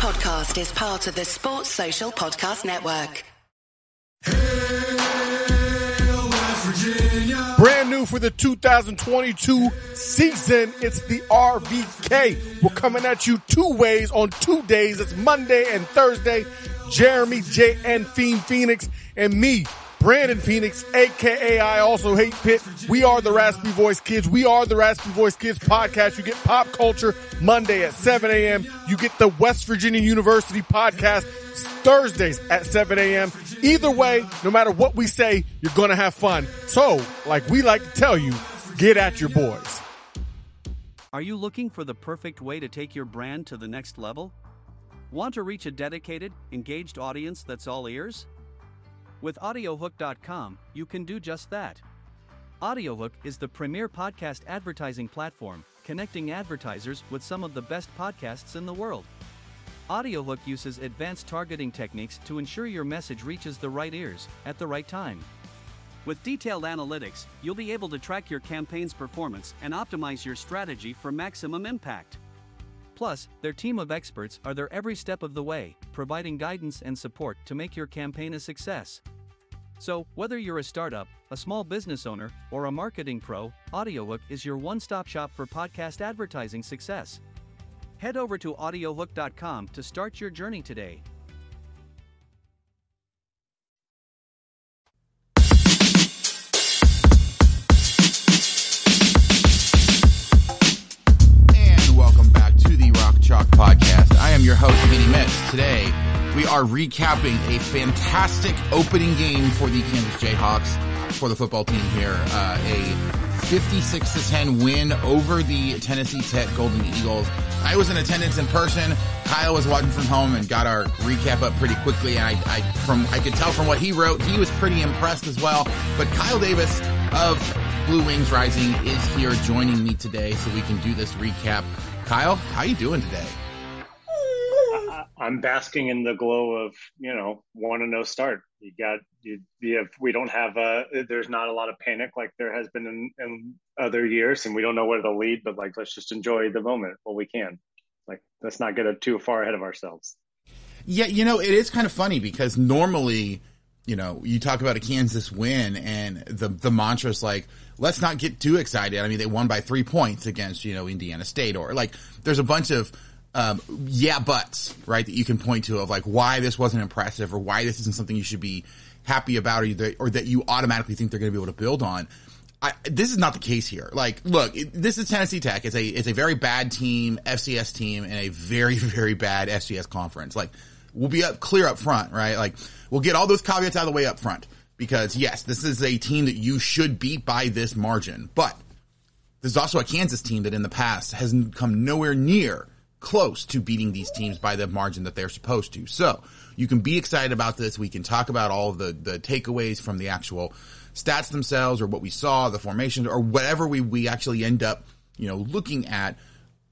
podcast is part of the Sports Social Podcast Network. Brand new for the 2022 season. It's the RVK. We're coming at you two ways on two days. It's Monday and Thursday. Jeremy J. and Fiend Phoenix and me, Brandon Phoenix, aka I also hate Pitt. We are the Raspy Voice Kids. We are the Raspy Voice Kids podcast. You get pop culture Monday at 7 a.m. You get the West Virginia University podcast Thursdays at 7 a.m. Either way, no matter what we say, you're going to have fun. So, like we like to tell you, get at your boys. Are you looking for the perfect way to take your brand to the next level? Want to reach a dedicated, engaged audience that's all ears? With AudioHook.com, you can do just that. AudioHook is the premier podcast advertising platform, connecting advertisers with some of the best podcasts in the world. AudioHook uses advanced targeting techniques to ensure your message reaches the right ears at the right time. With detailed analytics, you'll be able to track your campaign's performance and optimize your strategy for maximum impact. Plus, their team of experts are there every step of the way, providing guidance and support to make your campaign a success. So, whether you're a startup, a small business owner, or a marketing pro, AudioHook is your one stop shop for podcast advertising success. Head over to audiohook.com to start your journey today. Are recapping a fantastic opening game for the Kansas Jayhawks for the football team here. Uh, a 56 to 10 win over the Tennessee Tech Golden Eagles. I was in attendance in person. Kyle was watching from home and got our recap up pretty quickly. And I, I from I could tell from what he wrote, he was pretty impressed as well. But Kyle Davis of Blue Wings Rising is here joining me today so we can do this recap. Kyle, how you doing today? I'm basking in the glow of you know one and no start. You got you, you have, we don't have a there's not a lot of panic like there has been in, in other years, and we don't know where it'll lead. But like let's just enjoy the moment while we can. Like let's not get it too far ahead of ourselves. Yeah, you know it is kind of funny because normally you know, you talk about a Kansas win and the the mantra is like, let's not get too excited. I mean, they won by three points against, you know, Indiana State or like there's a bunch of um, yeah buts, right, that you can point to of like why this wasn't impressive or why this isn't something you should be happy about or that, or that you automatically think they're going to be able to build on. I, this is not the case here. Like, look, it, this is Tennessee Tech. It's a it's a very bad team, FCS team, and a very very bad FCS conference. Like, we'll be up clear up front, right? Like, we'll get all those caveats out of the way up front because yes, this is a team that you should beat by this margin. But there's also a Kansas team that in the past has come nowhere near close to beating these teams by the margin that they're supposed to. So you can be excited about this. We can talk about all the, the takeaways from the actual stats themselves or what we saw, the formations or whatever we, we actually end up, you know, looking at.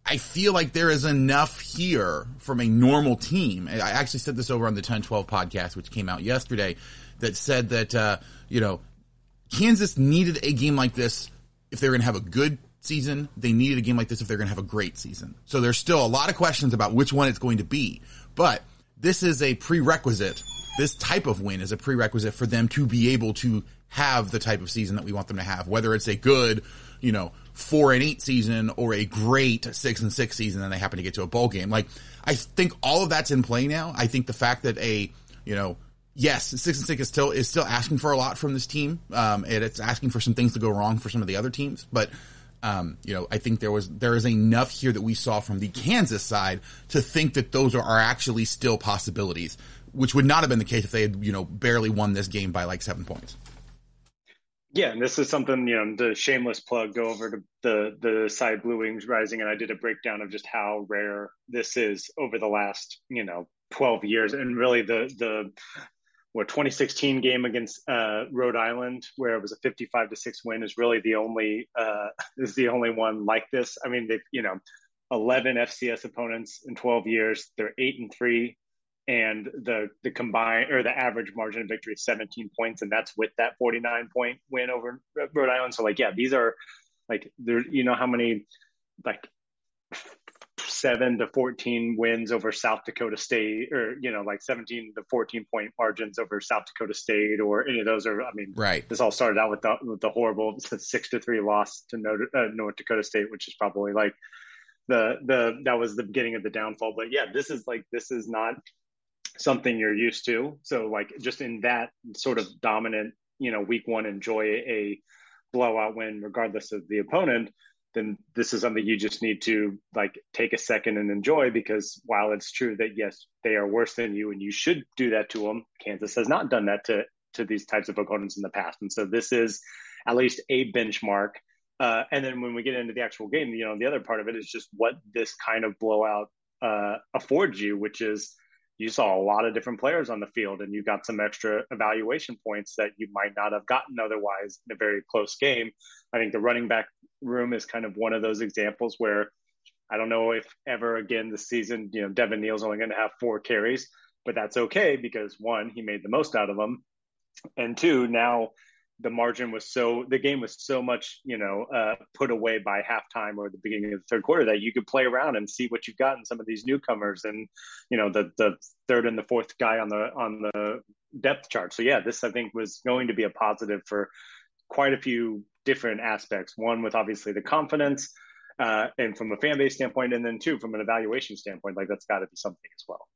I feel like there is enough here from a normal team. I actually said this over on the 1012 podcast, which came out yesterday, that said that, uh, you know, Kansas needed a game like this if they were going to have a good season. They needed a game like this if they're going to have a great season. So there's still a lot of questions about which one it's going to be. But this is a prerequisite. This type of win is a prerequisite for them to be able to have the type of season that we want them to have, whether it's a good, you know, four and eight season or a great six and six season and they happen to get to a bowl game. Like, I think all of that's in play now. I think the fact that a, you know, yes, six and six is still, is still asking for a lot from this team. Um, and it's asking for some things to go wrong for some of the other teams, but, um, you know, I think there was, there is enough here that we saw from the Kansas side to think that those are, are actually still possibilities, which would not have been the case if they had, you know, barely won this game by like seven points. Yeah, and this is something you know. The shameless plug. Go over to the the side Blue Wings Rising, and I did a breakdown of just how rare this is over the last you know twelve years, and really the the what 2016 game against uh, Rhode Island, where it was a 55 to six win, is really the only uh, is the only one like this. I mean, they've you know 11 FCS opponents in 12 years. They're eight and three and the the combined or the average margin of victory is 17 points, and that's with that 49 point win over Rhode Island. So like, yeah, these are like there. You know how many like seven to 14 wins over South Dakota State, or, you know, like 17 to 14 point margins over South Dakota State, or any of those are, I mean, right. This all started out with the, with the horrible six to three loss to North, uh, North Dakota State, which is probably like the, the, that was the beginning of the downfall. But yeah, this is like, this is not something you're used to. So, like, just in that sort of dominant, you know, week one, enjoy a blowout win, regardless of the opponent then this is something you just need to like take a second and enjoy because while it's true that yes they are worse than you and you should do that to them kansas has not done that to to these types of opponents in the past. And so this is at least a benchmark. Uh, and then when we get into the actual game you know the other part of it is just what this kind of blowout uh, affords you which is you saw a lot of different players on the field and you got some extra evaluation points that you might not have gotten otherwise in a very close game. I think the running back room is kind of one of those examples where I don't know if ever again this season, you know, Devin Neal's only going to have four carries, but that's okay because one, he made the most out of them. And two, now the margin was so the game was so much you know uh, put away by halftime or the beginning of the third quarter that you could play around and see what you've got in some of these newcomers and you know the the third and the fourth guy on the on the depth chart. So yeah, this I think was going to be a positive for quite a few different aspects. One with obviously the confidence. Uh, and from a fan base standpoint, and then two from an evaluation standpoint, like that's got to be something as well.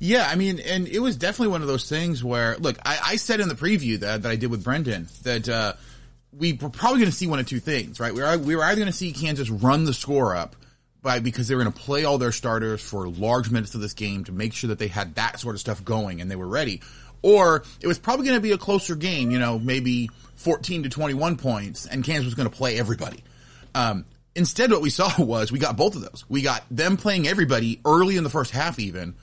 Yeah, I mean, and it was definitely one of those things where, look, I, I said in the preview that, that I did with Brendan that, uh, we were probably going to see one of two things, right? We were, we were either going to see Kansas run the score up by, because they were going to play all their starters for large minutes of this game to make sure that they had that sort of stuff going and they were ready. Or it was probably going to be a closer game, you know, maybe 14 to 21 points and Kansas was going to play everybody. Um, instead what we saw was we got both of those. We got them playing everybody early in the first half even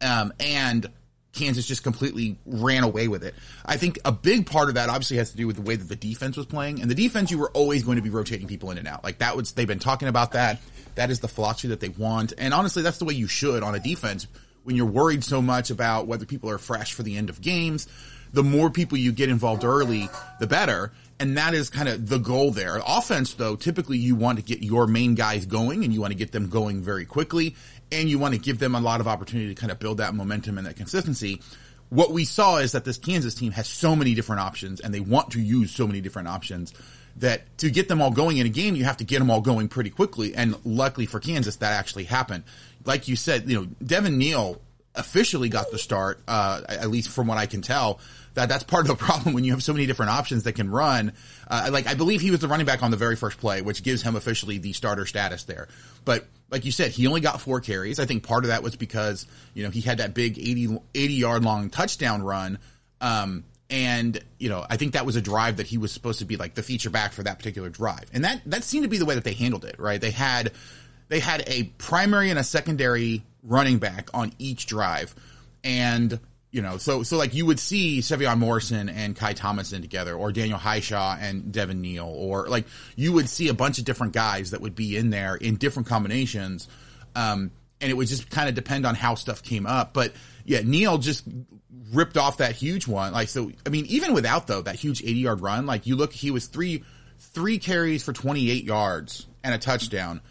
um, and Kansas just completely ran away with it. I think a big part of that obviously has to do with the way that the defense was playing. And the defense, you were always going to be rotating people in and out. Like that was, they've been talking about that. That is the philosophy that they want. And honestly, that's the way you should on a defense when you're worried so much about whether people are fresh for the end of games. The more people you get involved early, the better. And that is kind of the goal there. Offense, though, typically you want to get your main guys going and you want to get them going very quickly and you want to give them a lot of opportunity to kind of build that momentum and that consistency. What we saw is that this Kansas team has so many different options and they want to use so many different options that to get them all going in a game, you have to get them all going pretty quickly. And luckily for Kansas, that actually happened. Like you said, you know, Devin Neal officially got the start, uh, at least from what I can tell. That that's part of the problem when you have so many different options that can run. Uh, like I believe he was the running back on the very first play, which gives him officially the starter status there. But like you said, he only got four carries. I think part of that was because, you know, he had that big 80, 80 yard long touchdown run. Um, and, you know, I think that was a drive that he was supposed to be like the feature back for that particular drive. And that, that seemed to be the way that they handled it, right? They had, they had a primary and a secondary running back on each drive. And, you know, so, so like you would see Sevion Morrison and Kai Thomason together or Daniel Hishaw and Devin Neal or like you would see a bunch of different guys that would be in there in different combinations. Um, and it would just kind of depend on how stuff came up. But yeah, Neal just ripped off that huge one. Like, so, I mean, even without though, that huge 80 yard run, like you look, he was three, three carries for 28 yards and a touchdown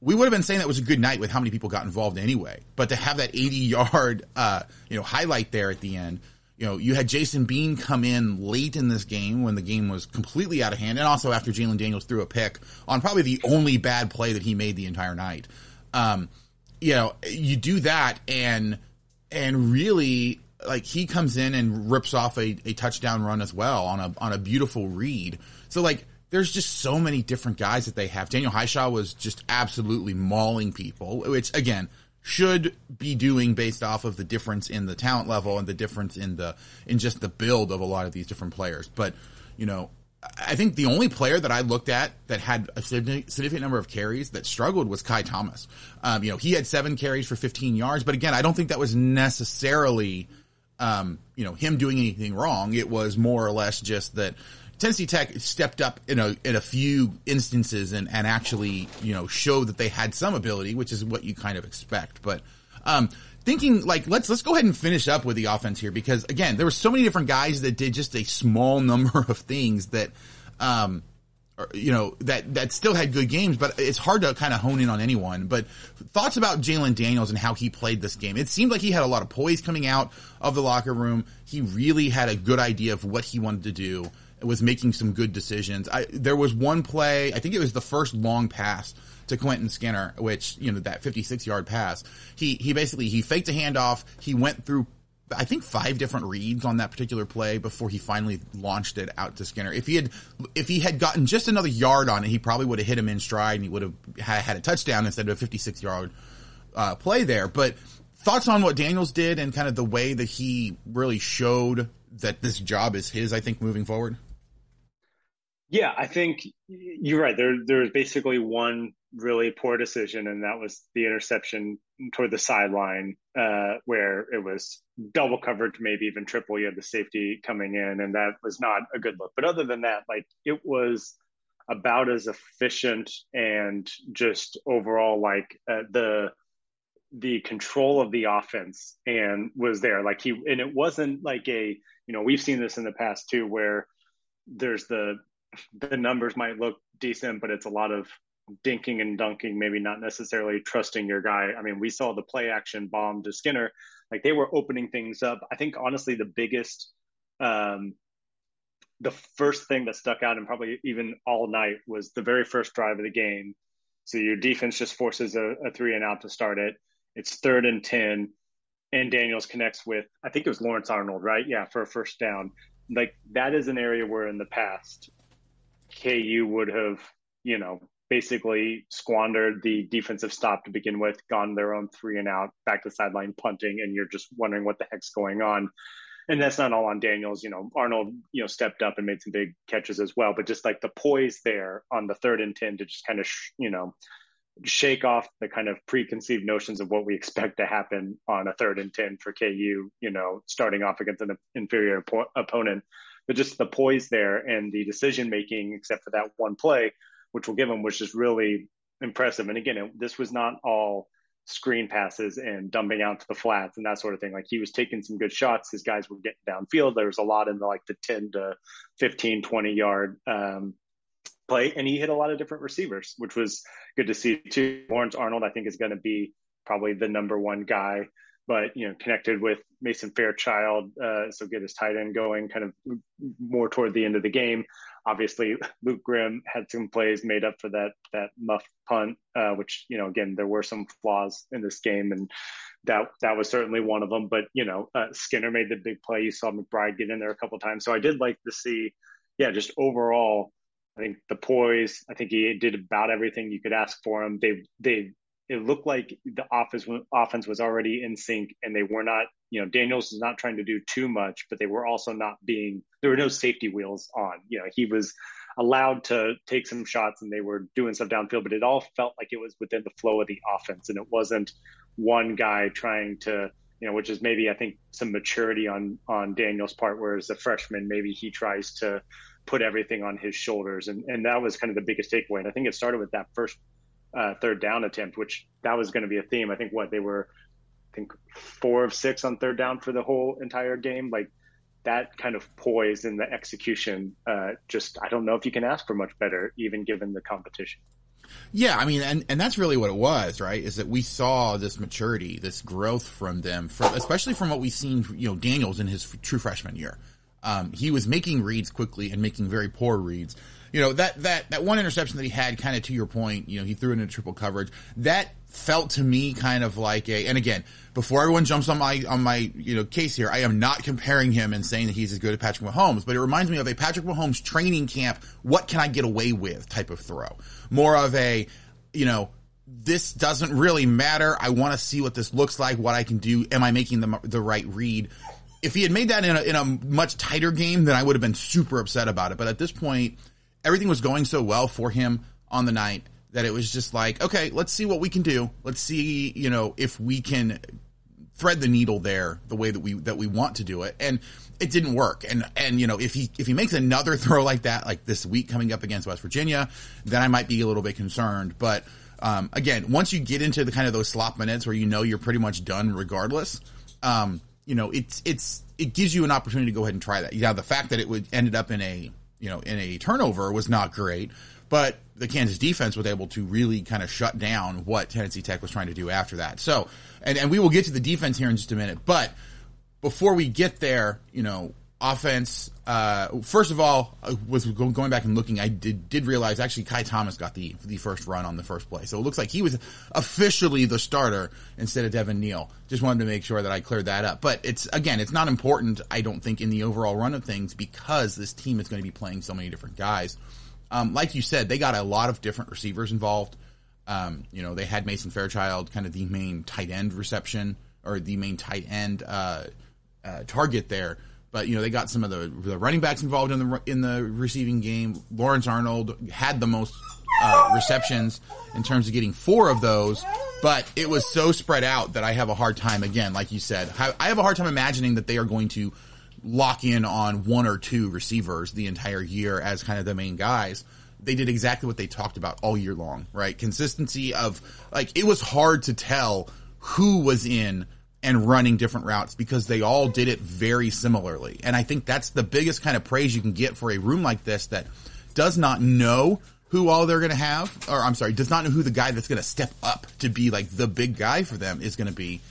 we would have been saying that was a good night with how many people got involved anyway. But to have that 80 yard, uh, you know, highlight there at the end, you know, you had Jason Bean come in late in this game when the game was completely out of hand, and also after Jalon Daniels threw a pick on probably the only bad play that he made the entire night. Um, you know, you do that and and really like he comes in and rips off a, a touchdown run as well on a on a beautiful read. So like there's just so many different guys that they have. Daniel Hishaw was just absolutely mauling people, which again should be doing based off of the difference in the talent level and the difference in the in just the build of a lot of these different players. But you know, I think the only player that I looked at that had a significant number of carries that struggled was Ky Thomas. Um, you know, he had seven carries for 15 yards, but again, I don't think that was necessarily, um, you know, him doing anything wrong. It was more or less just that Tennessee Tech stepped up in a in a few instances and and actually you know showed that they had some ability, which is what you kind of expect. But um, thinking like let's let's go ahead and finish up with the offense here because again there were so many different guys that did just a small number of things that um, you know, that, that still had good games, but it's hard to kind of hone in on anyone. But thoughts about Jalon Daniels and how he played this game. It seemed like he had a lot of poise coming out of the locker room. He really had a good idea of what he wanted to do, was making some good decisions. I, there was one play, I think it was the first long pass to Quentin Skinner, which, you know, that 56 yard pass. He, he basically, he faked a handoff. He went through I think five different reads on that particular play before he finally launched it out to Skinner. If he had, if he had gotten just another yard on it, he probably would have hit him in stride and he would have had a touchdown instead of a 56 yard uh, play there. But thoughts on what Daniels did and kind of the way that he really showed that this job is his, I think, moving forward? Yeah, I think you're right. There, there was basically one really poor decision, and that was the interception toward the sideline, uh, where it was double coverage, maybe even triple. You had the safety coming in, and that was not a good look. But other than that, like it was about as efficient and just overall like uh, the the control of the offense and was there like he and it wasn't like a you know we've seen this in the past too where there's the the numbers might look decent but it's a lot of dinking and dunking, maybe not necessarily trusting your guy. I mean, we saw the play action bomb to Skinner. Like they were opening things up. I think honestly, the biggest, um, the first thing that stuck out and probably even all night was the very first drive of the game. So your defense just forces a, a three and out to start it. It's third and 10 and Daniels connects with, I think it was Lawrence Arnold, right? Yeah, for a first down. Like that is an area where in the past, KU would have, you know, basically squandered the defensive stop to begin with, gone their own three and out, back to sideline punting, and you're just wondering what the heck's going on. And that's not all on Daniels. You know, Arnold, you know, stepped up and made some big catches as well. But just like the poise there on the third and 10 to just kind of, sh- you know, shake off the kind of preconceived notions of what we expect to happen on a third and 10 for KU, you know, starting off against an inferior op- opponent. But just the poise there and the decision making, except for that one play, which we'll give him, which is really impressive. And again, it, this was not all screen passes and dumping out to the flats and that sort of thing. Like he was taking some good shots. His guys were getting downfield. There was a lot in the like the 10 to 15, 20 yard um, play. And he hit a lot of different receivers, which was good to see too. Lawrence Arnold, I think, is going to be probably the number one guy, but, you know, connected with Mason Fairchild. Uh, so get his tight end going kind of more toward the end of the game obviously Luke Grimm had some plays made up for that that muff punt, uh, which you know again there were some flaws in this game, and that that was certainly one of them. But you know uh, Skinner made the big play. You saw McBride get in there a couple times, so I did like to see, yeah, just overall. I think the poise. I think he did about everything you could ask for him. They they it looked like the offense offense was already in sync, and they were not. You know, Daniels was not trying to do too much, but they were also not being. There were no safety wheels on. You know, he was allowed to take some shots, and they were doing stuff downfield. But it all felt like it was within the flow of the offense, and it wasn't one guy trying to. You know, which is maybe I think some maturity on on Daniel's part, whereas a freshman maybe he tries to put everything on his shoulders, and and that was kind of the biggest takeaway. And I think it started with that first uh, third down attempt, which that was going to be a theme. I think what they were, I think four of six on third down for the whole entire game. Like that kind of poise in the execution, uh, just I don't know if you can ask for much better, even given the competition. Yeah, I mean, and, and that's really what it was, right? Is that we saw this maturity, this growth from them, from, especially from what we've seen, you know, Daniels in his true freshman year. Um, he was making reads quickly and making very poor reads you know that that that one interception that he had, kind of to your point, you know, he threw it into triple coverage. That felt to me kind of like a. And again, before everyone jumps on my on my you know case here, I am not comparing him and saying that he's as good as Patrick Mahomes, but it reminds me of a Patrick Mahomes training camp. What can I get away with type of throw? More of a, you know, this doesn't really matter. I want to see what this looks like, what I can do. Am I making the the right read? If he had made that in a, in a much tighter game, then I would have been super upset about it. But at this point, everything was going so well for him on the night that it was just like, okay, let's see what we can do. Let's see, you know, if we can thread the needle there the way that we that we want to do it. And it didn't work. And and you know, if he if he makes another throw like that, like this week coming up against West Virginia, then I might be a little bit concerned. But um, again, once you get into the kind of those slop minutes where you know you're pretty much done regardless, um, you know, it's it's it gives you an opportunity to go ahead and try that. Yeah, the fact that it would ended up in a you know, in a turnover was not great, but the Kansas defense was able to really kind of shut down what Tennessee Tech was trying to do after that. So, and, and we will get to the defense here in just a minute, but before we get there, you know, offense. Uh, first of all, was going back and looking. I did did realize actually Ky Thomas got the the first run on the first play, so it looks like he was officially the starter instead of Devin Neal. Just wanted to make sure that I cleared that up. But it's again, it's not important. I don't think in the overall run of things because this team is going to be playing so many different guys. Um, like you said, they got a lot of different receivers involved. Um, you know, they had Mason Fairchild, kind of the main tight end reception or the main tight end uh, uh, target there but you know they got some of the, the running backs involved in the in the receiving game. Lawrence Arnold had the most uh, receptions in terms of getting four of those, but it was so spread out that I have a hard time. Again, like you said, I have a hard time imagining that they are going to lock in on one or two receivers the entire year as kind of the main guys. They did exactly what they talked about all year long, right? Consistency of like it was hard to tell who was in and running different routes because they all did it very similarly. And I think that's the biggest kind of praise you can get for a room like this that does not know who all they're going to have, or I'm sorry, does not know who the guy that's going to step up to be like the big guy for them is going to be.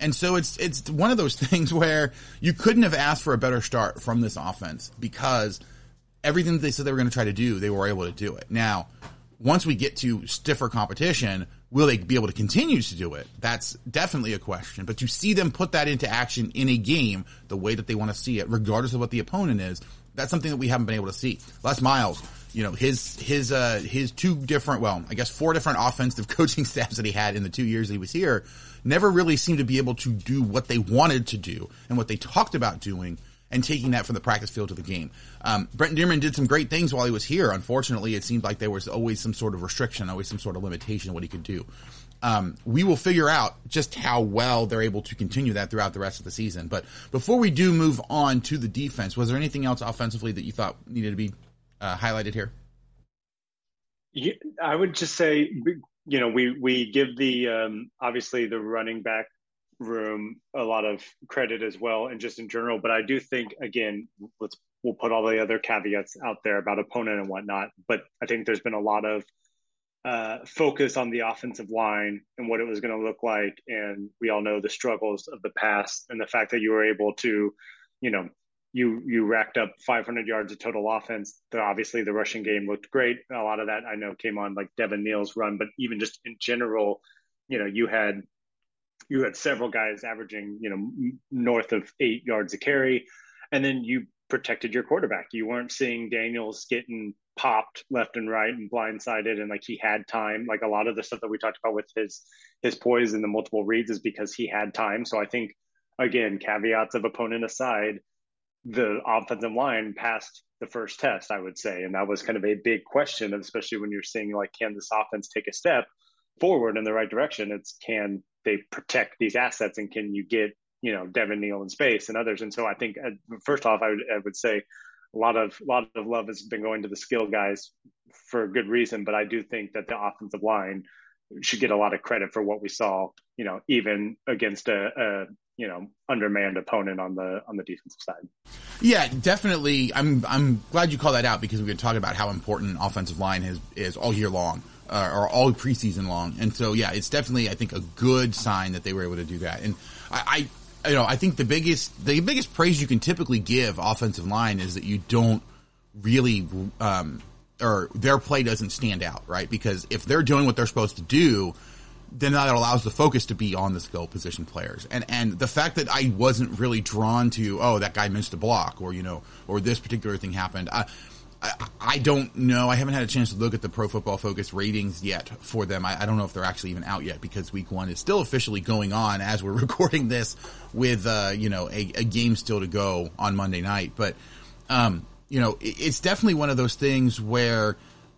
And so it's, it's one of those things where you couldn't have asked for a better start from this offense because everything that they said they were going to try to do, they were able to do it. Now, once we get to stiffer competition, will they be able to continue to do it? That's definitely a question. But to see them put that into action in a game the way that they want to see it, regardless of what the opponent is, that's something that we haven't been able to see. Les Miles, you know, his his uh his two different, well, I guess four different offensive coaching staffs that he had in the two years he was here, never really seemed to be able to do what they wanted to do and what they talked about doing and taking that from the practice field to the game. Um, Brent Dearmon did some great things while he was here. Unfortunately, it seemed like there was always some sort of restriction, always some sort of limitation of what he could do. Um, we will figure out just how well they're able to continue that throughout the rest of the season. But before we do move on to the defense, was there anything else offensively that you thought needed to be uh, highlighted here? Yeah, I would just say, you know, we we give the um, obviously the running back room a lot of credit as well and just in general but i do think again let's we'll put all the other caveats out there about opponent and whatnot but i think there's been a lot of uh, focus on the offensive line and what it was going to look like and we all know the struggles of the past and the fact that you were able to you know you you racked up 500 yards of total offense. The, obviously, the rushing game looked great. A lot of that I know came on like Devin Neal's run, but even just in general, you know, you had you had several guys averaging, you know, north of eight yards a carry, and then you protected your quarterback. You weren't seeing Daniels getting popped left and right and blindsided, and like he had time. Like a lot of the stuff that we talked about with his his poise and the multiple reads is because he had time. So I think again, caveats of opponent aside, the offensive line passed the first test, I would say, and that was kind of a big question, especially when you're seeing like can this offense take a step forward in the right direction? It's can they protect these assets and can you get you know Devin Neal in space and others. And so I think uh, first off, I would, I would say a lot of lot of love has been going to the skill guys for a good reason, but I do think that the offensive line should get a lot of credit for what we saw. You know, even against a, a you know undermanned opponent on the on the defensive side. Yeah, definitely. I'm I'm glad you call that out because we've been talking about how important offensive line is is all year long uh, or all preseason long. And so, yeah, it's definitely, I think, a good sign that they were able to do that. And I, I you know, I think the biggest, the biggest praise you can typically give offensive line is that you don't really, um, or their play doesn't stand out, right? Because if they're doing what they're supposed to do, then that allows the focus to be on the skill position players. And and the fact that I wasn't really drawn to, oh, that guy missed a block, or you know, or this particular thing happened. I, I don't know. I haven't had a chance to look at the Pro Football Focus ratings yet for them. I, I, don't know if they're actually even out yet because Week One is still officially going on as we're recording this, with uh, you know a, a, game still to go on Monday night. But um, you know, it, it's definitely one of those things where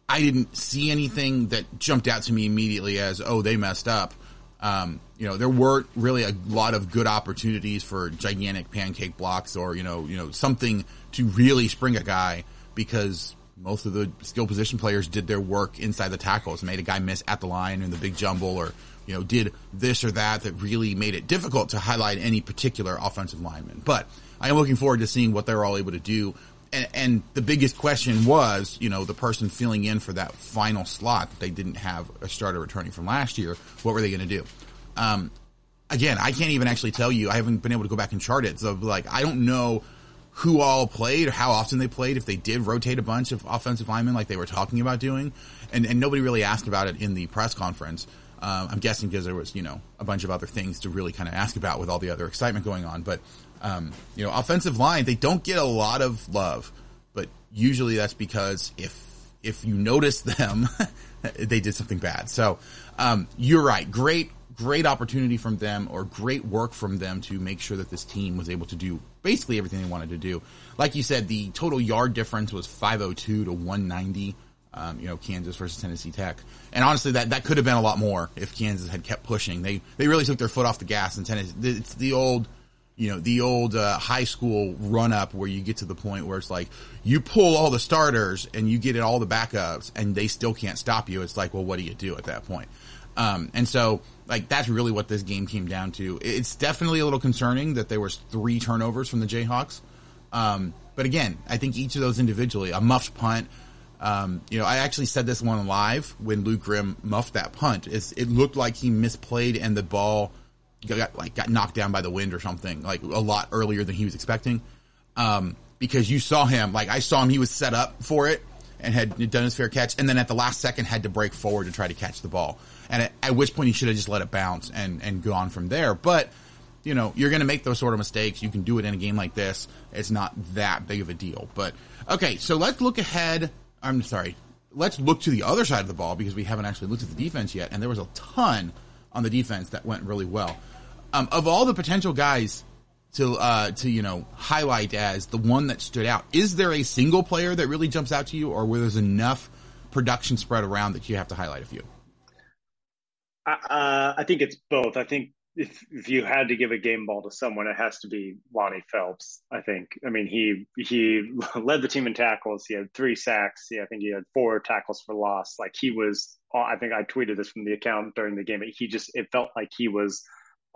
I didn't see anything that jumped out to me immediately as oh they messed up. Um, you know, there weren't really a lot of good opportunities for gigantic pancake blocks or you know you know something to really spring a guy because most of the skill position players did their work inside the tackles, made a guy miss at the line in the big jumble, or you know did this or that that really made it difficult to highlight any particular offensive lineman. But I am looking forward to seeing what they're all able to do and, and the biggest question was, you know, the person filling in for that final slot. That they didn't have a starter returning from last year. What were they going to do? Um, again, I can't even actually tell you. I haven't been able to go back and chart it. So like, I don't know who all played or how often they played, if they did rotate a bunch of offensive linemen like they were talking about doing. And, and nobody really asked about it in the press conference. Um, I'm guessing because there was, you know, a bunch of other things to really kind of ask about with all the other excitement going on. But, um, you know, offensive line, they don't get a lot of love, but usually that's because if, if you notice them, they did something bad. So, um, you're right. Great, great opportunity from them or great work from them to make sure that this team was able to do basically everything they wanted to do. Like you said, the total yard difference was 502 to 190. Um, you know, Kansas versus Tennessee Tech. And honestly, that, that could have been a lot more if Kansas had kept pushing. They, they really took their foot off the gas in Tennessee. It's the old, you know, the old, uh, high school run up where you get to the point where it's like, you pull all the starters and you get in all the backups and they still can't stop you. It's like, well, what do you do at that point? Um, and so, like, that's really what this game came down to. It's definitely a little concerning that there was three turnovers from the Jayhawks. Um, but again, I think each of those individually, a muffed punt, um, you know, I actually said this one live when Luke Grimm muffed that punt. It's, it looked like he misplayed and the ball got like got knocked down by the wind or something, like a lot earlier than he was expecting. Um, because you saw him, like I saw him, he was set up for it and had done his fair catch, and then at the last second had to break forward to try to catch the ball. And at, at which point he should have just let it bounce and and gone from there. But you know, you're going to make those sort of mistakes. You can do it in a game like this. It's not that big of a deal. But okay, so let's look ahead I'm sorry. Let's look to the other side of the ball because we haven't actually looked at the defense yet, and there was a ton on the defense that went really well. Um, of all the potential guys to uh, to you know highlight as the one that stood out, is there a single player that really jumps out to you, or where there's enough production spread around that you have to highlight a few? Uh, I think it's both. I think if if you had to give a game ball to someone, it has to be Lonnie Phelps. I think. I mean, he he led the team in tackles. He had three sacks. Yeah, I think he had four tackles for loss. Like he was. I think I tweeted this from the account during the game. He just it felt like he was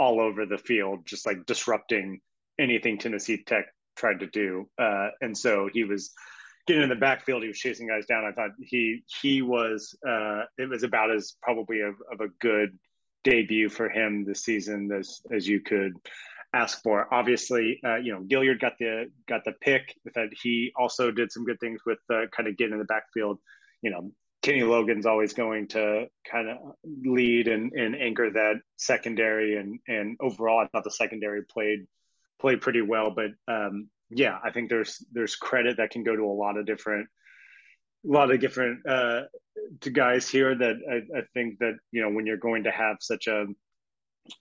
all over the field, just like disrupting anything Tennessee Tech tried to do. Uh, and so he was getting in the backfield. He was chasing guys down. I thought he he was. Uh, it was about as probably of, of a good debut for him this season as as you could ask for. Obviously, uh, you know Gilliard got the got the pick. That he also did some good things with uh, kind of getting in the backfield. You know, Kenny Logan's always going to kind of lead and, and anchor that secondary. And and overall, I thought the secondary played played pretty well. But um, yeah, I think there's there's credit that can go to a lot of different a lot of different uh, to guys here that I, I, think that you know when you're going to have such a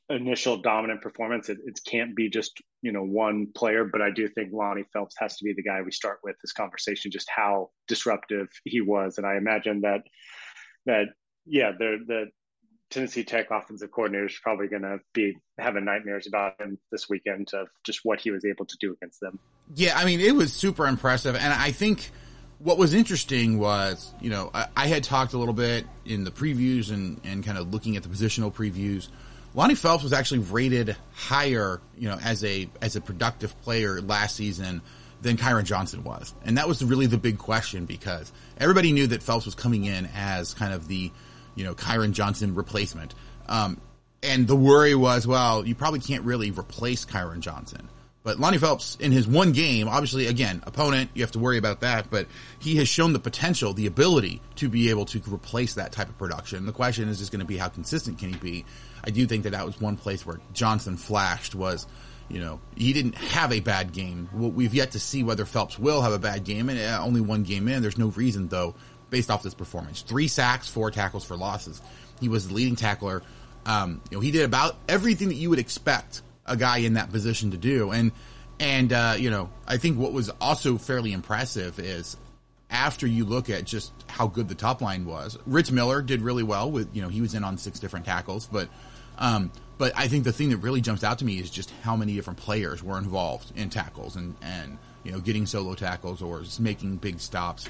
initial dominant performance, it, it can't be just you know one player. But I do think Lonnie Phelps has to be the guy we start with this conversation, just how disruptive he was, and I imagine that that yeah, the the Tennessee Tech offensive coordinator is probably going to be having nightmares about him this weekend of just what he was able to do against them. Yeah, I mean it was super impressive, and I think what was interesting was, you know, I, I, had talked a little bit in the previews and, and kind of looking at the positional previews. Lonnie Phelps was actually rated higher, you know, as a as a productive player last season than Kyron Johnson was, and that was really the big question because everybody knew that Phelps was coming in as kind of the, you know, Kyron Johnson replacement. Um, and the worry was, well, you probably can't really replace Kyron Johnson. But Lonnie Phelps, in his one game, obviously, again, opponent, you have to worry about that, but he has shown the potential, the ability to be able to replace that type of production. The question is just going to be how consistent can he be? I do think that that was one place where Johnson flashed was, you know, he didn't have a bad game. We've yet to see whether Phelps will have a bad game, and uh, only one game in. There's no reason, though, based off this performance. Three sacks, four tackles for losses. He was the leading tackler. Um, you know, he did about everything that you would expect a guy in that position to do. And and uh, you know, I think what was also fairly impressive is after you look at just how good the top line was, Rich Miller did really well with you know he was in on six different tackles, but um, but I think the thing that really jumps out to me is just how many different players were involved in tackles and and you know getting solo tackles or making big stops.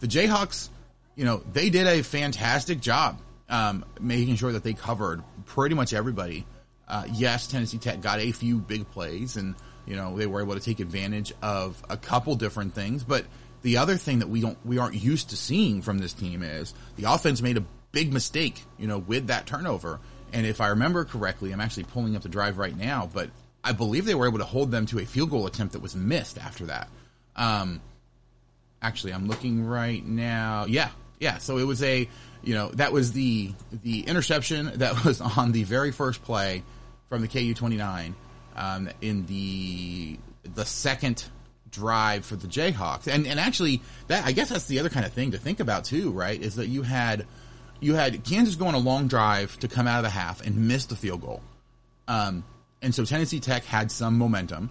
The Jayhawks, you know, they did a fantastic job um, making sure that they covered pretty much everybody uh, yes, Tennessee Tech got a few big plays, and You know, they were able to take advantage of a couple different things, but the other thing that we don't we aren't used to seeing from this team is the offense made a big mistake, you know, with that turnover. And if I remember correctly, I'm actually pulling up the drive right now, but I believe they were able to hold them to a field goal attempt that was missed after that. Um, actually, I'm looking right now. Yeah, yeah. So it was a, you know, that was the the interception that was on the very first play from the KU 29 um, in the the second drive for the Jayhawks. And and actually that I guess that's the other kind of thing to think about too, right? Is that you had you had Kansas going on a long drive to come out of the half and miss the field goal. Um, and so Tennessee Tech had some momentum.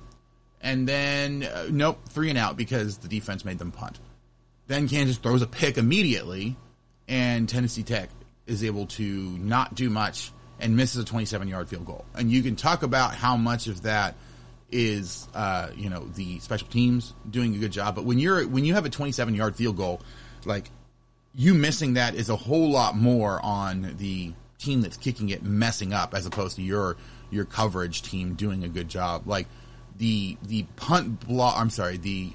And then uh, nope, three and out because the defense made them punt. Then Kansas throws a pick immediately and Tennessee Tech is able to not do much and misses a 27 yard field goal. And you can talk about how much of that is uh, you know the special teams doing a good job. But when you're when you have a 27 yard field goal, like you missing that is a whole lot more on the team that's kicking it messing up as opposed to your your coverage team doing a good job. Like the the punt block, I'm sorry, the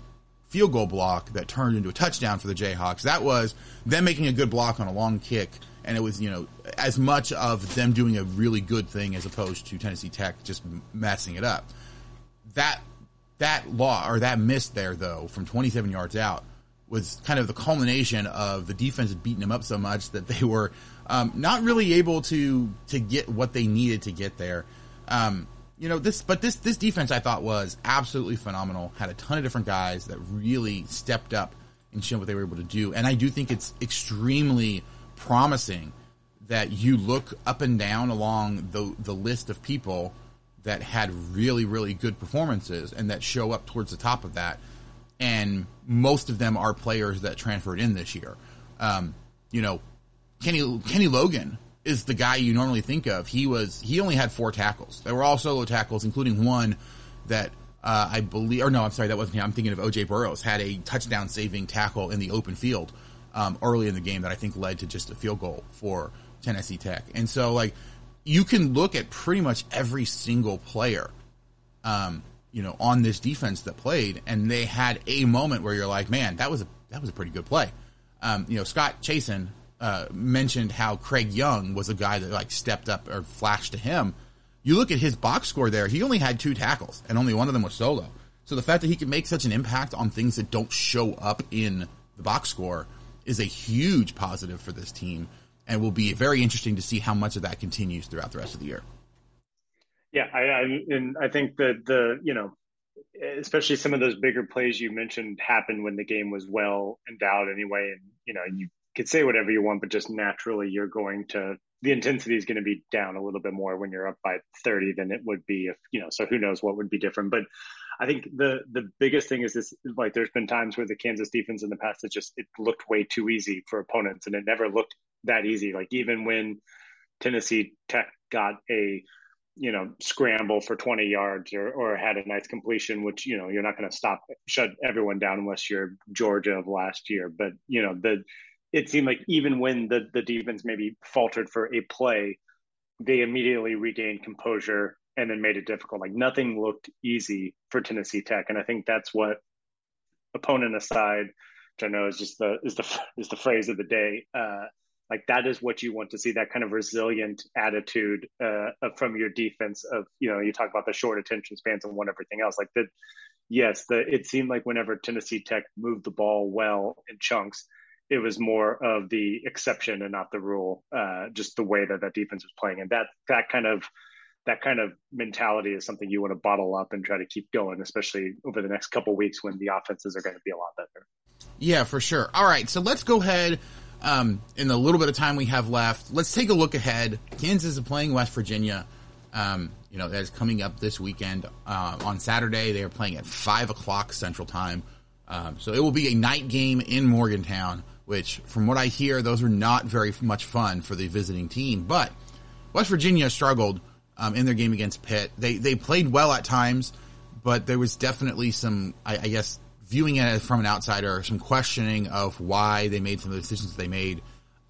field goal block that turned into a touchdown for the Jayhawks. That was them making a good block on a long kick, and it was you know as much of them doing a really good thing as opposed to Tennessee Tech just messing it up that that law or that miss there though from 27 yards out was kind of the culmination of the defense beating them up so much that they were um, not really able to to get what they needed to get there. Um, you know this, but this this defense I thought was absolutely phenomenal. Had a ton of different guys that really stepped up and showed what they were able to do. And I do think it's extremely promising that you look up and down along the the list of people that had really, really good performances and that show up towards the top of that. And most of them are players that transferred in this year. Um, you know, Kenny Kenny Logan is the guy you normally think of. He was he only had four tackles. They were all solo tackles, including one that uh, I believe, or no, I'm sorry, that wasn't him. I'm thinking of OJ Burroughs had a touchdown saving tackle in the open field um, early in the game that I think led to just a field goal for Tennessee Tech. And so, like, you can look at pretty much every single player, um, you know, on this defense that played, and they had a moment where you're like, man, that was a that was a pretty good play. Um, you know, Scott Chasen uh, mentioned how Craig Young was a guy that like stepped up or flashed to him. You look at his box score there; he only had two tackles, and only one of them was solo. So the fact that he can make such an impact on things that don't show up in the box score is a huge positive for this team and will be very interesting to see how much of that continues throughout the rest of the year. Yeah, I, I and I think that the you know, especially some of those bigger plays you mentioned happened when the game was well endowed anyway, and you know you could say whatever you want, but just naturally you're going to the intensity is going to be down a little bit more when you're up by 30 than it would be if you know so who knows what would be different but i think the the biggest thing is this like there's been times where the kansas defense in the past it just it looked way too easy for opponents and it never looked that easy. Like even when Tennessee Tech got a you know scramble for 20 yards or, or had a nice completion which you know you're not going to stop shut everyone down unless you're georgia of last year but you know the it seemed like even when the the defense maybe faltered for a play they immediately regained composure and then made it difficult. Like nothing looked easy for tennessee tech. And i think that's what opponent aside which i know is just the is the is the phrase of the day uh like that is what you want to see that kind of resilient attitude uh, from your defense of you know you talk about the short attention spans and one everything else. Like that yes the it seemed like whenever tennessee tech moved the ball well in chunks it was more of the exception and not the rule uh, just the way that that defense was playing. And that that kind of that kind of mentality is something you want to bottle up and try to keep going especially over the next couple weeks when the offenses are going to be a lot better yeah for sure all right so let's go ahead um, in the little bit of time we have left, let's take a look ahead. Kansas is playing West Virginia. Um, you know, that is coming up this weekend. Uh, on Saturday, they are playing at 5 o'clock Central Time. Um, so it will be a night game in Morgantown, which, from what I hear, those are not very much fun for the visiting team. But West Virginia struggled um, in their game against Pitt. They, they played well at times, but there was definitely some, I, I guess, viewing it from an outsider, some questioning of why they made some of the decisions they made.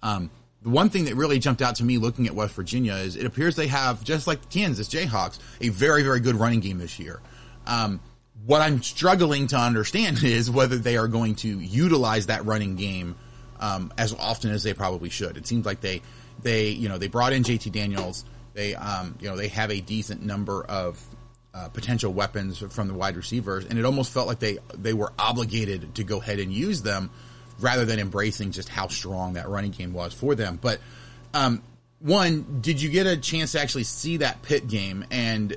Um, the one thing that really jumped out to me looking at West Virginia is it appears they have, just like the Kansas Jayhawks, a very, very good running game this year. Um, what I'm struggling to understand is whether they are going to utilize that running game um, as often as they probably should. It seems like they they you know they brought in JT Daniels. They um, you know they have a decent number of uh, potential weapons from the wide receivers, and it almost felt like they they were obligated to go ahead and use them rather than embracing just how strong that running game was for them. But um, one, did you get a chance to actually see that Pitt game? And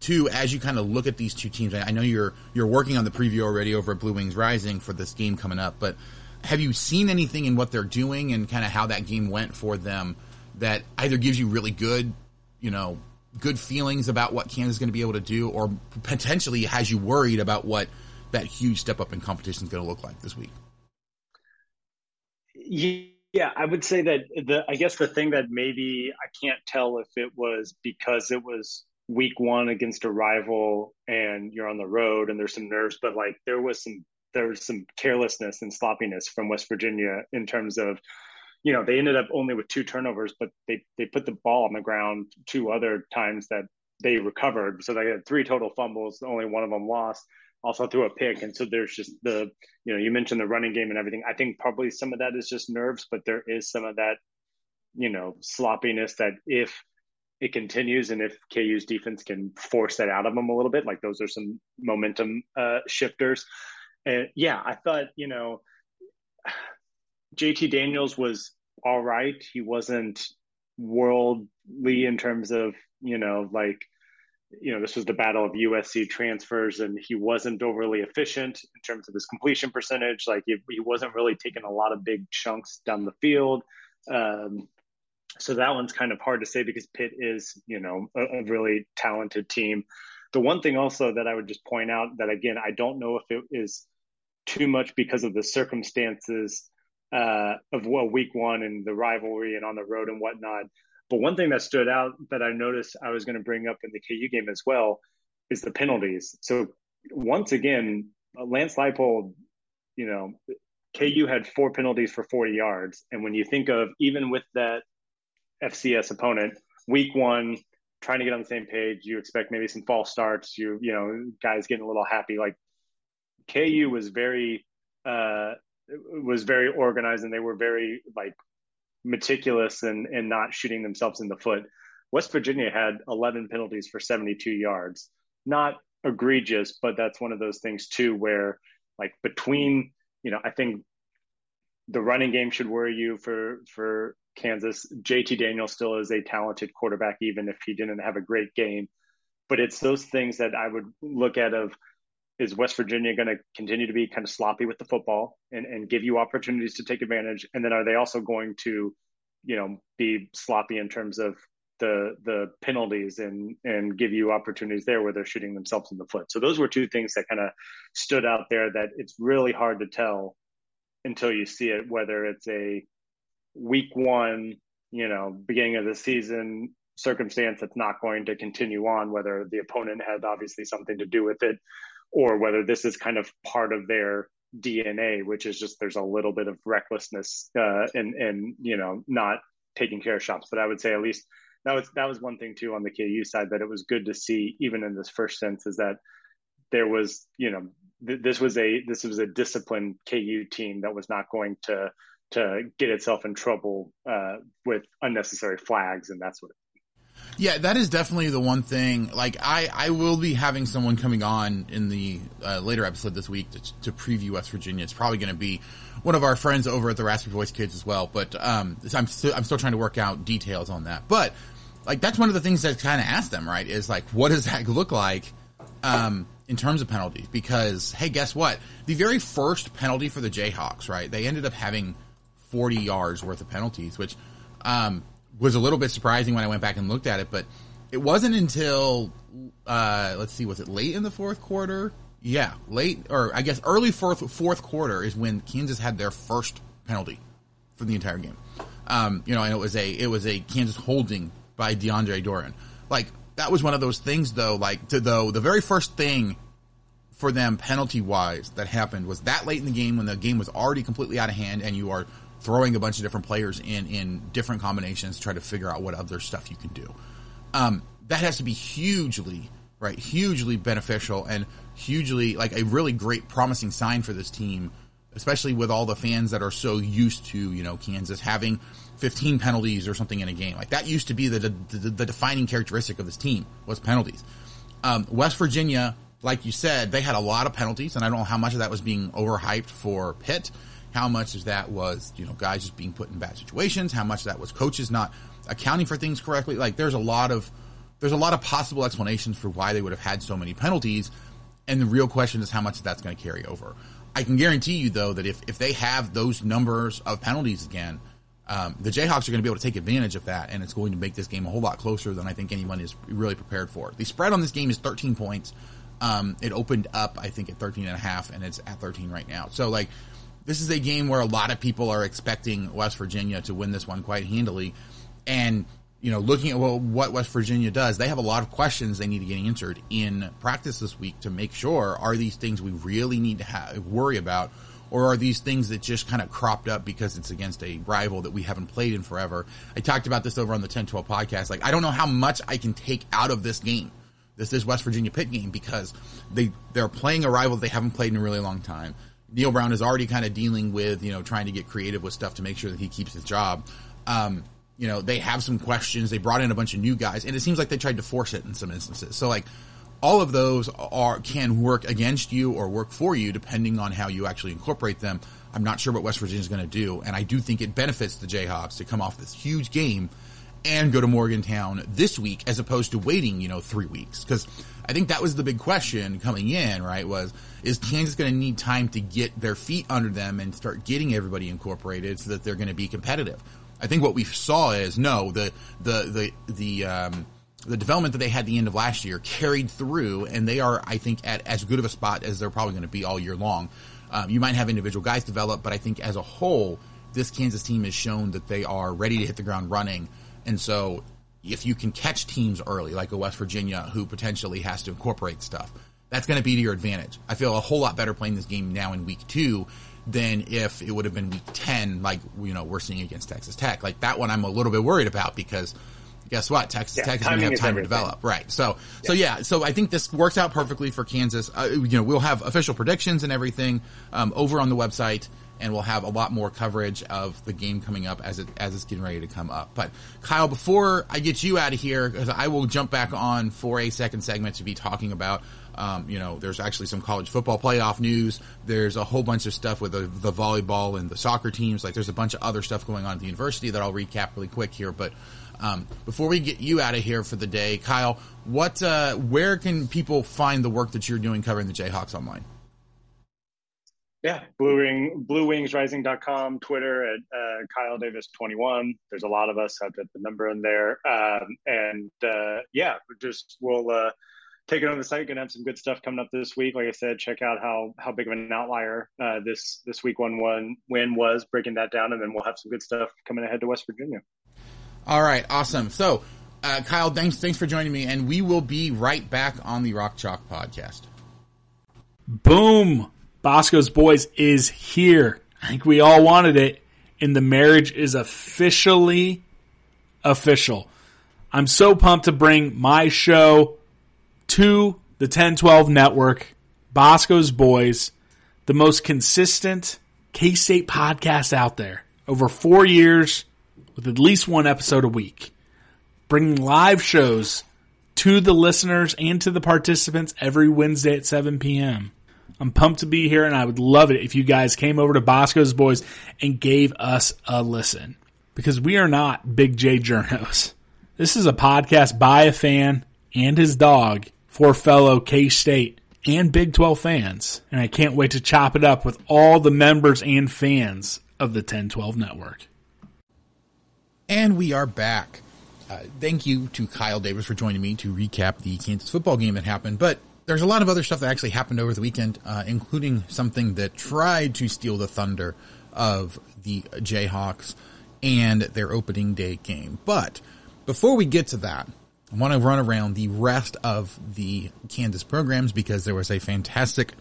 two, as you kind of look at these two teams, I know you're you're working on the preview already over at Blue Wings Rising for this game coming up, but have you seen anything in what they're doing and kind of how that game went for them that either gives you really good, you know, good feelings about what Kansas is going to be able to do, or potentially has you worried about what that huge step up in competition is going to look like this week? Yeah, I would say that the I guess the thing that maybe I can't tell if it was because it was week one against a rival and you're on the road and there's some nerves, but like there was some there was some carelessness and sloppiness from West Virginia in terms of, you know, they ended up only with two turnovers, but they they put the ball on the ground two other times that they recovered. So they had three total fumbles, only one of them lost also threw a pick. And so there's just the, you know, you mentioned the running game and everything. I think probably some of that is just nerves, but there is some of that, you know, sloppiness that if it continues and if KU's defense can force that out of them a little bit, like those are some momentum uh, shifters. And yeah, I thought, you know, JT Daniels was all right. He wasn't worldly in terms of, you know, like you know, this was the battle of USC transfers, and he wasn't overly efficient in terms of his completion percentage. Like he, he wasn't really taking a lot of big chunks down the field. Um, so that one's kind of hard to say because Pitt is, you know, a, a, really talented team. The one thing also that I would just point out that again, I don't know if it is too much because of the circumstances uh, of well, week one and the rivalry and on the road and whatnot. But one thing that stood out that I noticed I was going to bring up in the KU game as well is the penalties. So once again, Lance Leipold, you know, KU had four penalties for 40 yards. And when you think of even with that FCS opponent, week one, trying to get on the same page, you expect maybe some false starts, you you know, guys getting a little happy. Like KU was very uh was very organized and they were very like meticulous and and not shooting themselves in the foot. West Virginia had 11 penalties for 72 yards. Not egregious, but that's one of those things too where like between, you know, I think the running game should worry you for for Kansas. JT Daniel still is a talented quarterback even if he didn't have a great game. But it's those things that I would look at of is West Virginia going to continue to be kind of sloppy with the football and, and give you opportunities to take advantage? And then are they also going to, you know, be sloppy in terms of the the penalties and and give you opportunities there where they're shooting themselves in the foot? So those were two things that kind of stood out there that it's really hard to tell until you see it, whether it's a week one, you know, beginning of the season circumstance that's not going to continue on, whether the opponent had obviously something to do with it or whether this is kind of part of their DNA, which is just there's a little bit of recklessness uh, and and you know not taking care of shops. But I would say at least that was that was one thing too on the KU side that it was good to see even in this first sense is that there was you know th- this was a this was a disciplined KU team that was not going to to get itself in trouble uh, with unnecessary flags and that sort of yeah, that is definitely the one thing. Like, I, I will be having someone coming on in the uh, later episode this week to, to preview West Virginia. It's probably going to be one of our friends over at the Raspy Voice Kids as well. But um, I'm still I'm still trying to work out details on that. But like, that's one of the things that kind of ask them, right? Is like, what does that look like um, in terms of penalties? Because hey, guess what? The very first penalty for the Jayhawks, right? They ended up having 40 yards worth of penalties, which um, was a little bit surprising when I went back and looked at it, but it wasn't until uh, let's see, was it late in the fourth quarter? Yeah, late or I guess early fourth fourth quarter is when Kansas had their first penalty for the entire game. Um, you know, and it was a it was a Kansas holding by DeAndre Doran. Like that was one of those things though. Like to though the very first thing for them penalty wise that happened was that late in the game when the game was already completely out of hand and you are throwing a bunch of different players in in different combinations to try to figure out what other stuff you can do. Um, that has to be hugely, right? Hugely beneficial and hugely like a really great promising sign for this team, especially with all the fans that are so used to, you know, Kansas having 15 penalties or something in a game. Like that used to be the, the, the defining characteristic of this team was penalties. Um, West Virginia, like you said, they had a lot of penalties and I don't know how much of that was being overhyped for Pitt. How much of that was, you know, guys just being put in bad situations? How much that was coaches not accounting for things correctly? Like there's a lot of, there's a lot of possible explanations for why they would have had so many penalties. And the real question is how much that's going to carry over. I can guarantee you though that if, if they have those numbers of penalties again, um, the Jayhawks are going to be able to take advantage of that, and it's going to make this game a whole lot closer than I think anyone is really prepared for. The spread on this game is 13 points. Um, it opened up, I think, at 13 and a half, and it's at 13 right now. So, like, this is a game where a lot of people are expecting West Virginia to win this one quite handily. And you know, looking at what West Virginia does, they have a lot of questions they need to get answered in practice this week to make sure are these things we really need to have, worry about, or are these things that just kind of cropped up because it's against a rival that we haven't played in forever? I talked about this over on the 1012 podcast. Like, I don't know how much I can take out of this game, this this West Virginia Pitt game, because they they're playing a rival they haven't played in a really long time. Neal Brown is already kind of dealing with you know trying to get creative with stuff to make sure that he keeps his job. Um, you know, they have some questions. They brought in a bunch of new guys, and it seems like they tried to force it in some instances. So, like, all of those are can work against you or work for you depending on how you actually incorporate them. I'm not sure what West Virginia is going to do, and I do think it benefits the Jayhawks to come off this huge game and go to Morgantown this week as opposed to waiting, you know, three weeks. Because I think that was the big question coming in, right? Was is Kansas going to need time to get their feet under them and start getting everybody incorporated so that they're going to be competitive? I think what we saw is no, the the the the um, the development that they had the end of last year carried through, and they are, I think, at as good of a spot as they're probably going to be all year long. Um, you might have individual guys develop, but I think as a whole, this Kansas team has shown that they are ready to hit the ground running. And so, if you can catch teams early, like a West Virginia who potentially has to incorporate stuff, that's going to be to your advantage. I feel a whole lot better playing this game now in week two than if it would have been week 10, like, you know, we're seeing against Texas Tech. Like that one I'm a little bit worried about because guess what? Texas yeah, Tech is going to have time to develop. Right. So, yeah. so yeah, so I think this works out perfectly for Kansas. Uh, you know, we'll have official predictions and everything, um, over on the website and we'll have a lot more coverage of the game coming up as it as it's getting ready to come up. But Kyle, before I get you out of here, because I will jump back on for a second segment to be talking about. Um, you know, there's actually some college football playoff news. There's a whole bunch of stuff with the, the volleyball and the soccer teams. Like, there's a bunch of other stuff going on at the university that I'll recap really quick here. But um, before we get you out of here for the day, Kyle, what, uh, where can people find the work that you're doing covering the Jayhawks online? Yeah, Blue Wing, BlueWingsRising.com, Twitter at uh, Kyle Davis 21. There's a lot of us. I've got the number in there, um, and uh, yeah, just we'll uh, take it on the site. Gonna have some good stuff coming up this week. Like I said, check out how how big of an outlier uh, this this week one one win was, breaking that down, and then we'll have some good stuff coming ahead to West Virginia. All right, awesome. So, uh, Kyle, thanks thanks for joining me, and we will be right back on the Rock Chalk podcast. Boom. Bosco's Boys is here. I think we all wanted it, and the marriage is officially official. I'm so pumped to bring my show to the 1012 network, Bosco's Boys, the most consistent K State podcast out there. Over four years with at least one episode a week, bringing live shows to the listeners and to the participants every Wednesday at 7 p.m. I'm pumped to be here, and I would love it if you guys came over to Bosco's Boys and gave us a listen. Because we are not Big J Journos. This is a podcast by a fan and his dog for fellow K State and Big 12 fans. And I can't wait to chop it up with all the members and fans of the 1012 network. And we are back. Uh, thank you to Kyle Davis for joining me to recap the Kansas football game that happened. But there's a lot of other stuff that actually happened over the weekend, uh, including something that tried to steal the thunder of the Jayhawks and their opening day game. But before we get to that, I want to run around the rest of the Kansas programs because there was a fantastic.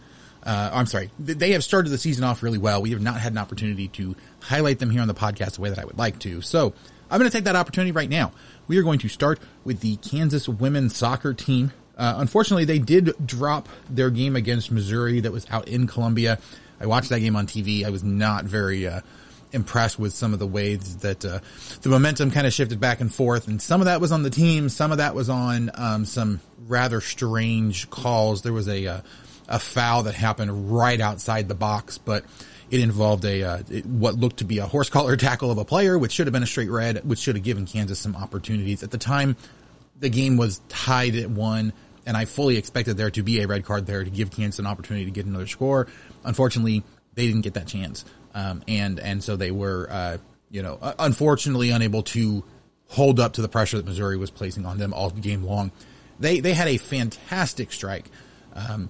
Uh, I'm sorry, they have started the season off really well. We have not had an opportunity to highlight them here on the podcast the way that I would like to. So I'm going to take that opportunity right now. We are going to start with the Kansas women's soccer team Uh, unfortunately, they did drop their game against Missouri that was out in Columbia. I watched that game on TV. I was not very uh, impressed with some of the ways that uh, the momentum kind of shifted back and forth, and some of that was on the team, some of that was on um, some rather strange calls. There was a uh, a foul that happened right outside the box, but it involved a uh, it, what looked to be a horse collar tackle of a player, which should have been a straight red, which should have given Kansas some opportunities. At the time, the game was tied at one, and I fully expected there to be a red card there to give Kansas an opportunity to get another score. Unfortunately, they didn't get that chance, um, and and so they were, uh, you know, unfortunately unable to hold up to the pressure that Missouri was placing on them all game long. They they had a fantastic strike. Um,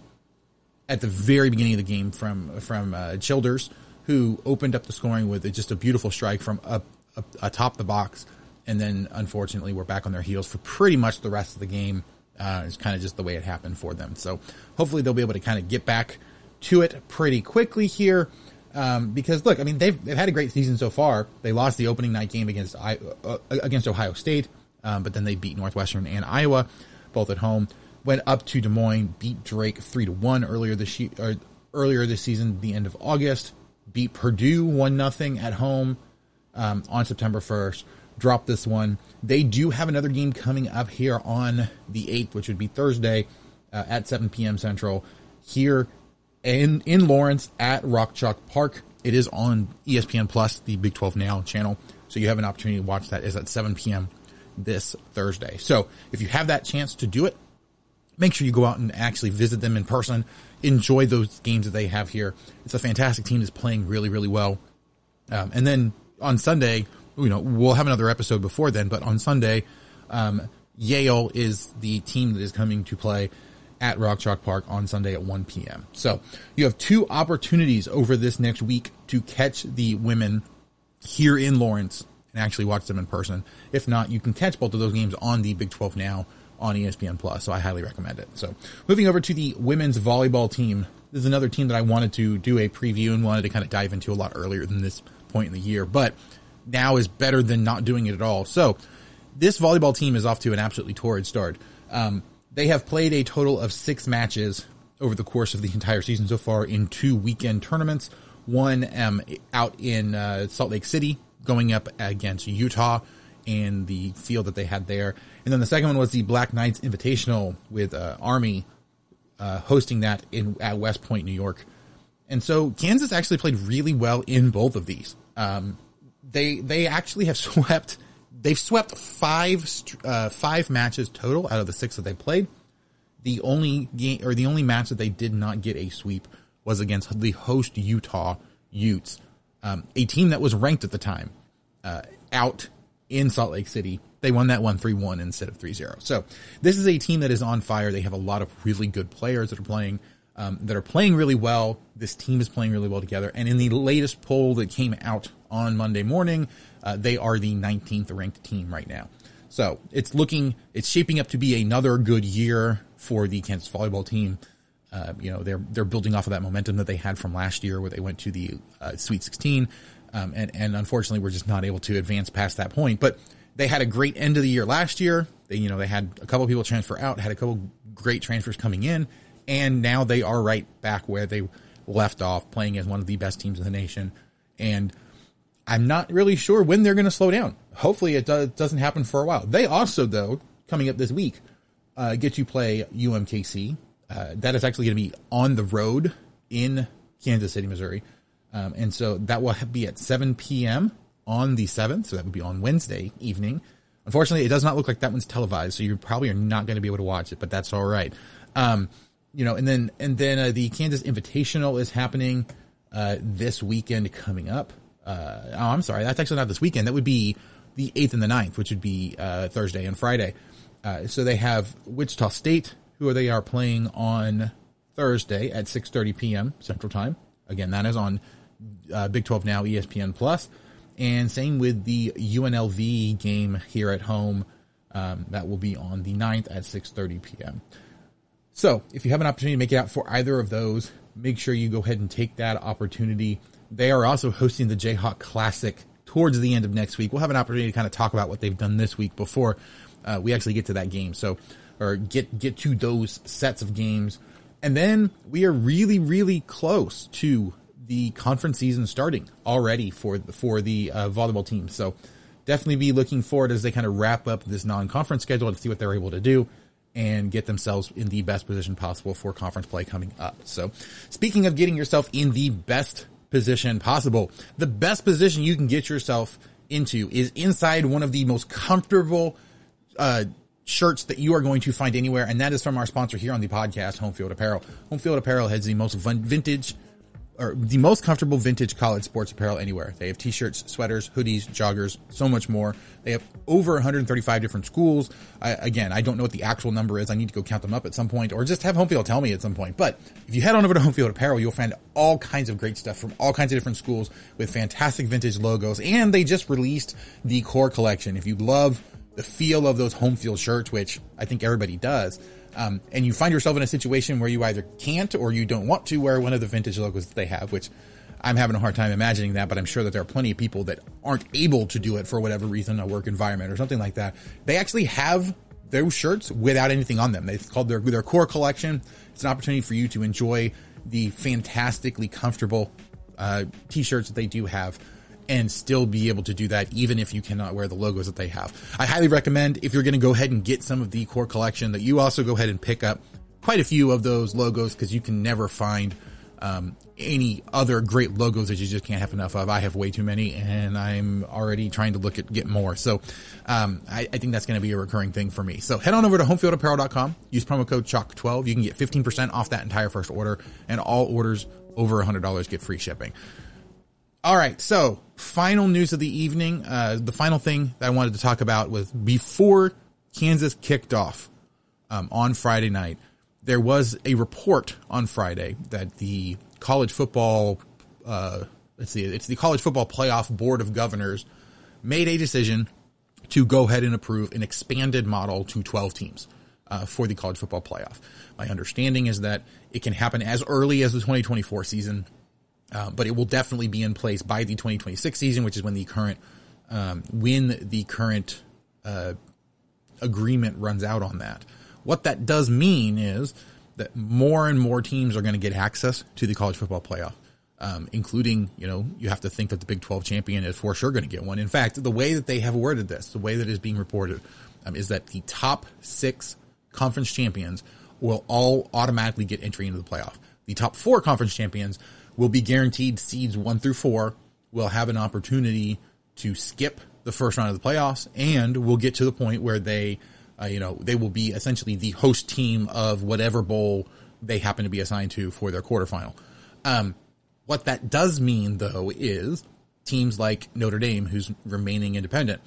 at the very beginning of the game from from uh, Childers, who opened up the scoring with just a beautiful strike from up, up atop the box, and then unfortunately we're back on their heels for pretty much the rest of the game. Uh, it's kind of just the way it happened for them. So hopefully they'll be able to kind of get back to it pretty quickly here. Um, because look, I mean they've they've had a great season so far. They lost the opening night game against uh, against Ohio State, um, but then they beat Northwestern and Iowa, both at home went up to Des Moines, beat Drake three to one earlier this year, earlier this season, the end of August. Beat Purdue one nothing at home um, on September first. Dropped this one. They do have another game coming up here on the eighth, which would be Thursday uh, at seven p.m. Central here in in Lawrence at Rock Chalk Park. It is on ESPN Plus, the Big 12 Now channel. So you have an opportunity to watch that. Is at 7 p.m. this Thursday. So if you have that chance to do it, make sure you go out and actually visit them in person. Enjoy those games that they have here. It's a fantastic team that's playing really, really well. Um, and then on Sunday, you know, we'll have another episode before then, but on Sunday, um, Yale is the team that is coming to play at Rock Chalk Park on Sunday at 1 p.m. So you have two opportunities over this next week to catch the women here in Lawrence and actually watch them in person. If not, you can catch both of those games on the Big 12 Now on ESPN Plus. So I highly recommend it. So moving over to the women's volleyball team. This is another team that I wanted to do a preview and wanted to kind of dive into a lot earlier than this point in the year, but now is better than not doing it at all. So this volleyball team is off to an absolutely torrid start. Um, they have played a total of six matches over the course of the entire season so far in two weekend tournaments. One um, out in uh, Salt Lake City, going up against Utah and the field that they had there, and then the second one was the Black Knights Invitational with uh, Army uh, hosting that in at West Point, New York. And so Kansas actually played really well in both of these. Um, they they actually have swept. They've swept five uh, five matches total out of the six that they played. The only game or the only match that they did not get a sweep was against the host Utah Utes, um, a team that was ranked at the time, uh, out in Salt Lake City they won that one 3-1 instead of 3-0. So this is a team that is on fire. They have a lot of really good players that are playing, um, that are playing really well. This team is playing really well together. And in the latest poll that came out on Monday morning, uh, they are the 19th ranked team right now. So it's looking, it's shaping up to be another good year for the Kansas volleyball team. Uh, you know, they're, they're building off of that momentum that they had from last year where they went to the uh, Sweet 16. Um, and, and unfortunately, we're just not able to advance past that point. But they had a great end of the year last year. They, you know, they had a couple people transfer out, had a couple great transfers coming in, and now they are right back where they left off, playing as one of the best teams in the nation. And I'm not really sure when they're going to slow down. Hopefully, it does, doesn't happen for a while. They also, though, coming up this week, uh, get to play UMKC. Uh, that is actually going to be on the road in Kansas City, Missouri. Um, and so that will be at 7 p.m on the 7th, so that would be on Wednesday evening. Unfortunately, it does not look like that one's televised, so you probably are not going to be able to watch it, but that's all right. Um, you know, and then and then uh, the Kansas Invitational is happening uh, this weekend coming up. Uh, oh, I'm sorry, that's actually not this weekend. That would be the 8th and the 9th, which would be uh, Thursday and Friday. Uh, so they have Wichita State, who they are playing on Thursday at 6:30 p.m. Central Time. Again, that is on uh, Big 12 Now, ESPN Plus. And same with the UNLV game here at home. Um, that will be on the 9th at 6.30 p.m. So if you have an opportunity to make it out for either of those, make sure you go ahead and take that opportunity. They are also hosting the Jayhawk Classic towards the end of next week. We'll have an opportunity to kind of talk about what they've done this week before uh, we actually get to that game. So or get get to those sets of games. And then we are really, really close to the conference season starting already for for the uh, volleyball team. So definitely be looking forward as they kind of wrap up this non-conference schedule to see what they're able to do and get themselves in the best position possible for conference play coming up. So speaking of getting yourself in the best position possible, the best position you can get yourself into is inside one of the most comfortable uh, shirts that you are going to find anywhere, and that is from our sponsor here on the podcast, Homefield Apparel. Homefield Apparel has the most vintage or the most comfortable vintage college sports apparel anywhere. They have t-shirts, sweaters, hoodies, joggers, so much more. They have over 135 different schools. I, again, I don't know what the actual number is. I need to go count them up at some point or just have Homefield tell me at some point. But if you head on over to Homefield Apparel, you'll find all kinds of great stuff from all kinds of different schools with fantastic vintage logos. And they just released the core collection. If you love the feel of those home field shirts, which I think everybody does, um, and you find yourself in a situation where you either can't or you don't want to wear one of the vintage logos that they have, which I'm having a hard time imagining that, but I'm sure that there are plenty of people that aren't able to do it for whatever reason, a work environment or something like that. They actually have those shirts without anything on them. They've called their their core collection. It's an opportunity for you to enjoy the fantastically comfortable uh, t-shirts that they do have and still be able to do that even if you cannot wear the logos that they have. I highly recommend if you're going to go ahead and get some of the core collection that you also go ahead and pick up quite a few of those logos because you can never find um, any other great logos that you just can't have enough of. I have way too many, and I'm already trying to look at get more. So um, I, I, think that's going to be a recurring thing for me. So head on over to homefieldapparel.com. Use promo code CHALK12. You can get 15% off that entire first order, and all orders over $100 get free shipping. All right, so final news of the evening. Uh, the final thing that I wanted to talk about was before Kansas kicked off um, on Friday night, there was a report on Friday that the college football, uh, let's see, it's the college football playoff board of governors made a decision to go ahead and approve an expanded model to 12 teams uh, for the college football playoff. My understanding is that it can happen as early as the 2024 season uh, but it will definitely be in place by the 2026 season, which is when the current um, when the current uh, agreement runs out on that. What that does mean is that more and more teams are going to get access to the college football playoff, um, including you know you have to think that the Big 12 champion is for sure going to get one. In fact, the way that they have worded this, the way that is being reported, um, is that the top six conference champions will all automatically get entry into the playoff. The top four conference champions will be guaranteed seeds one through four, will have an opportunity to skip the first round of the playoffs, and will get to the point where they, uh, you know, they will be essentially the host team of whatever bowl they happen to be assigned to for their quarterfinal. Um, what that does mean, though, is teams like Notre Dame, who's remaining independent,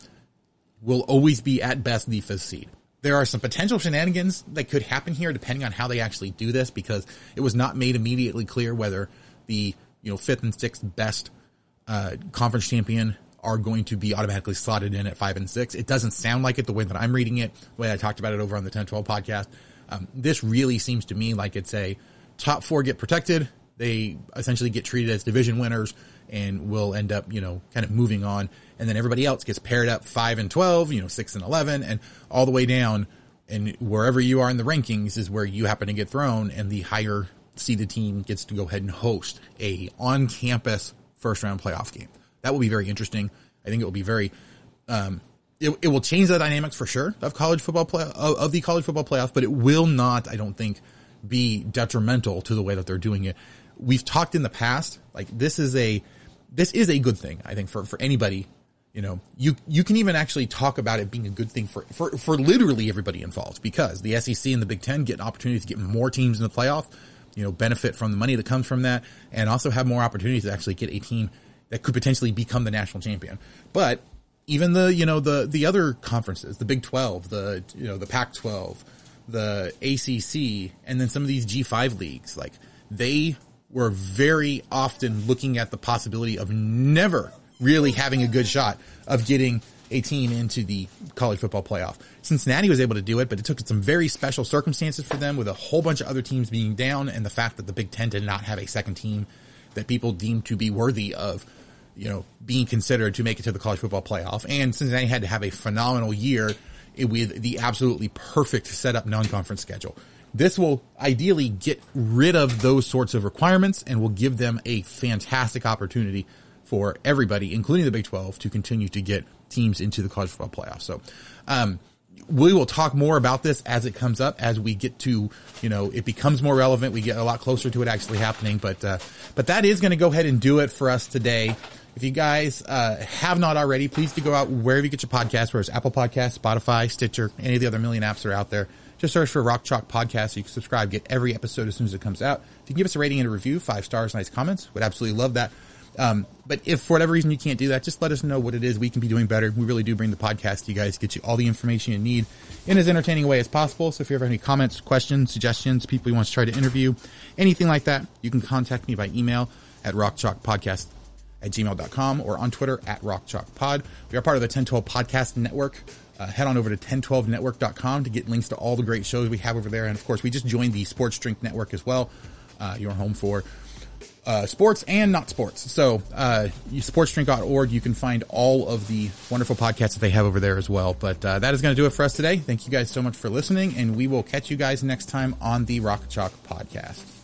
will always be at best the fifth seed. There are some potential shenanigans that could happen here depending on how they actually do this because it was not made immediately clear whether the you know fifth and sixth best uh, conference champion are going to be automatically slotted in at five and six. It doesn't sound like it the way that I'm reading it, the way I talked about it over on the 1012 podcast. Um, this really seems to me like it's a top four get protected. They essentially get treated as division winners and will end up, you know, kind of moving on. And then everybody else gets paired up five and 12, you know, six and 11 and all the way down. And wherever you are in the rankings is where you happen to get thrown and the higher seeded team gets to go ahead and host a on campus first round playoff game. That will be very interesting. I think it will be very, um, it, it will change the dynamics for sure of college football play of, of the college football playoff, but it will not, I don't think, be detrimental to the way that they're doing it. We've talked in the past, like this is a, this is a good thing, I think, for, for anybody. You know, you, you can even actually talk about it being a good thing for, for, for literally everybody involved because the SEC and the Big Ten get an opportunity to get more teams in the playoff you know, benefit from the money that comes from that and also have more opportunities to actually get a team that could potentially become the national champion. But even the, you know, the, the other conferences, the Big 12, the, you know, the Pac 12, the ACC, and then some of these G5 leagues, like they were very often looking at the possibility of never really having a good shot of getting a team into the college football playoff. Cincinnati was able to do it, but it took some very special circumstances for them with a whole bunch of other teams being down and the fact that the Big Ten did not have a second team that people deemed to be worthy of, you know, being considered to make it to the college football playoff. And Cincinnati had to have a phenomenal year with the absolutely perfect setup non-conference schedule. This will ideally get rid of those sorts of requirements and will give them a fantastic opportunity for everybody, including the Big 12, to continue to get teams into the college football playoff. So, um, we will talk more about this as it comes up, as we get to, you know, it becomes more relevant. We get a lot closer to it actually happening, but, uh, but that is going to go ahead and do it for us today. If you guys, uh, have not already, please do go out wherever you get your podcasts, whether it's Apple Podcasts, Spotify, Stitcher, any of the other million apps that are out there. Just search for Rock Chalk Podcast so you can subscribe, get every episode as soon as it comes out. If you give us a rating and a review, five stars, nice comments, would absolutely love that. Um, but if for whatever reason you can't do that, just let us know what it is we can be doing better. We really do bring the podcast to you guys, get you all the information you need in as entertaining a way as possible. So if you ever have any comments, questions, suggestions, people you want to try to interview, anything like that, you can contact me by email at rockchalkpodcast at gmail.com or on Twitter at rockchalkpod. We are part of the 1012 podcast network. Uh, head on over to 1012network.com to get links to all the great shows we have over there. And of course, we just joined the Sports Drink Network as well. Uh, your home for uh, sports and not sports. So, uh, sportsdrink.org, you can find all of the wonderful podcasts that they have over there as well. But uh, that is going to do it for us today. Thank you guys so much for listening, and we will catch you guys next time on the Rock Chalk podcast.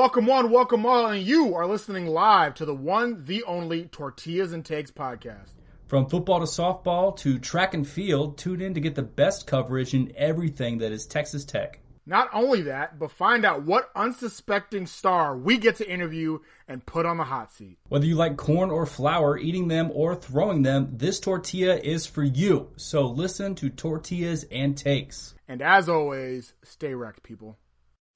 Welcome one, welcome all, and you are listening live to the one, the only Tortillas and Takes podcast. From football to softball to track and field, tune in to get the best coverage in everything that is Texas Tech. Not only that, but find out what unsuspecting star we get to interview and put on the hot seat. Whether you like corn or flour, eating them or throwing them, this tortilla is for you. So listen to Tortillas and Takes. And as always, stay wrecked, people.